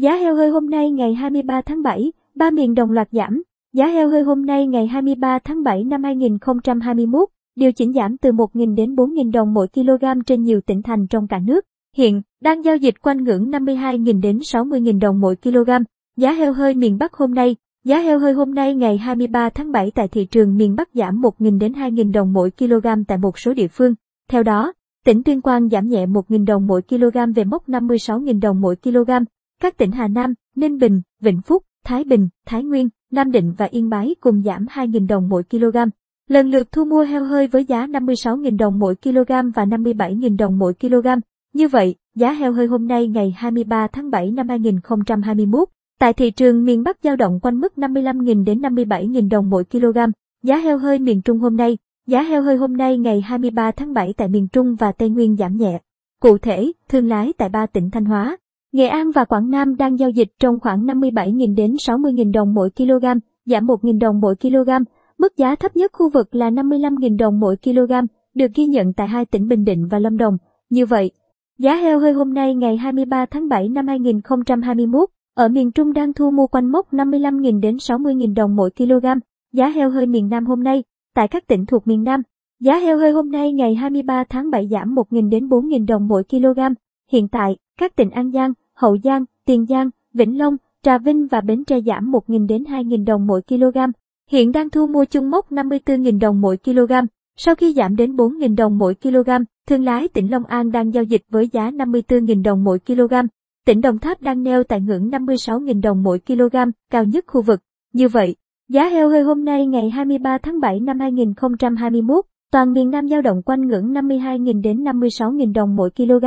Giá heo hơi hôm nay ngày 23 tháng 7, ba miền đồng loạt giảm. Giá heo hơi hôm nay ngày 23 tháng 7 năm 2021, điều chỉnh giảm từ 1.000 đến 4.000 đồng mỗi kg trên nhiều tỉnh thành trong cả nước. Hiện, đang giao dịch quanh ngưỡng 52.000 đến 60.000 đồng mỗi kg. Giá heo hơi miền Bắc hôm nay, giá heo hơi hôm nay ngày 23 tháng 7 tại thị trường miền Bắc giảm 1.000 đến 2.000 đồng mỗi kg tại một số địa phương. Theo đó, tỉnh Tuyên Quang giảm nhẹ 1.000 đồng mỗi kg về mốc 56.000 đồng mỗi kg. Các tỉnh Hà Nam, Ninh Bình, Vĩnh Phúc, Thái Bình, Thái Nguyên, Nam Định và Yên Bái cùng giảm 2.000 đồng mỗi kg. Lần lượt thu mua heo hơi với giá 56.000 đồng mỗi kg và 57.000 đồng mỗi kg. Như vậy, giá heo hơi hôm nay ngày 23 tháng 7 năm 2021 tại thị trường miền Bắc dao động quanh mức 55.000 đến 57.000 đồng mỗi kg. Giá heo hơi miền Trung hôm nay, giá heo hơi hôm nay ngày 23 tháng 7 tại miền Trung và Tây Nguyên giảm nhẹ. Cụ thể, thương lái tại ba tỉnh Thanh Hóa, Nghệ An và Quảng Nam đang giao dịch trong khoảng 57.000 đến 60.000 đồng mỗi kg, giảm 1.000 đồng mỗi kg. Mức giá thấp nhất khu vực là 55.000 đồng mỗi kg, được ghi nhận tại hai tỉnh Bình Định và Lâm Đồng. Như vậy, giá heo hơi hôm nay ngày 23 tháng 7 năm 2021 ở miền Trung đang thu mua quanh mốc 55.000 đến 60.000 đồng mỗi kg. Giá heo hơi miền Nam hôm nay, tại các tỉnh thuộc miền Nam, giá heo hơi hôm nay ngày 23 tháng 7 giảm 1.000 đến 4.000 đồng mỗi kg. Hiện tại, các tỉnh An Giang, Hậu Giang, Tiền Giang, Vĩnh Long, Trà Vinh và Bến Tre giảm 1.000 đến 2.000 đồng mỗi kg. Hiện đang thu mua chung mốc 54.000 đồng mỗi kg. Sau khi giảm đến 4.000 đồng mỗi kg, thương lái tỉnh Long An đang giao dịch với giá 54.000 đồng mỗi kg. Tỉnh Đồng Tháp đang neo tại ngưỡng 56.000 đồng mỗi kg, cao nhất khu vực. Như vậy, giá heo hơi hôm nay ngày 23 tháng 7 năm 2021, toàn miền Nam giao động quanh ngưỡng 52.000 đến 56.000 đồng mỗi kg.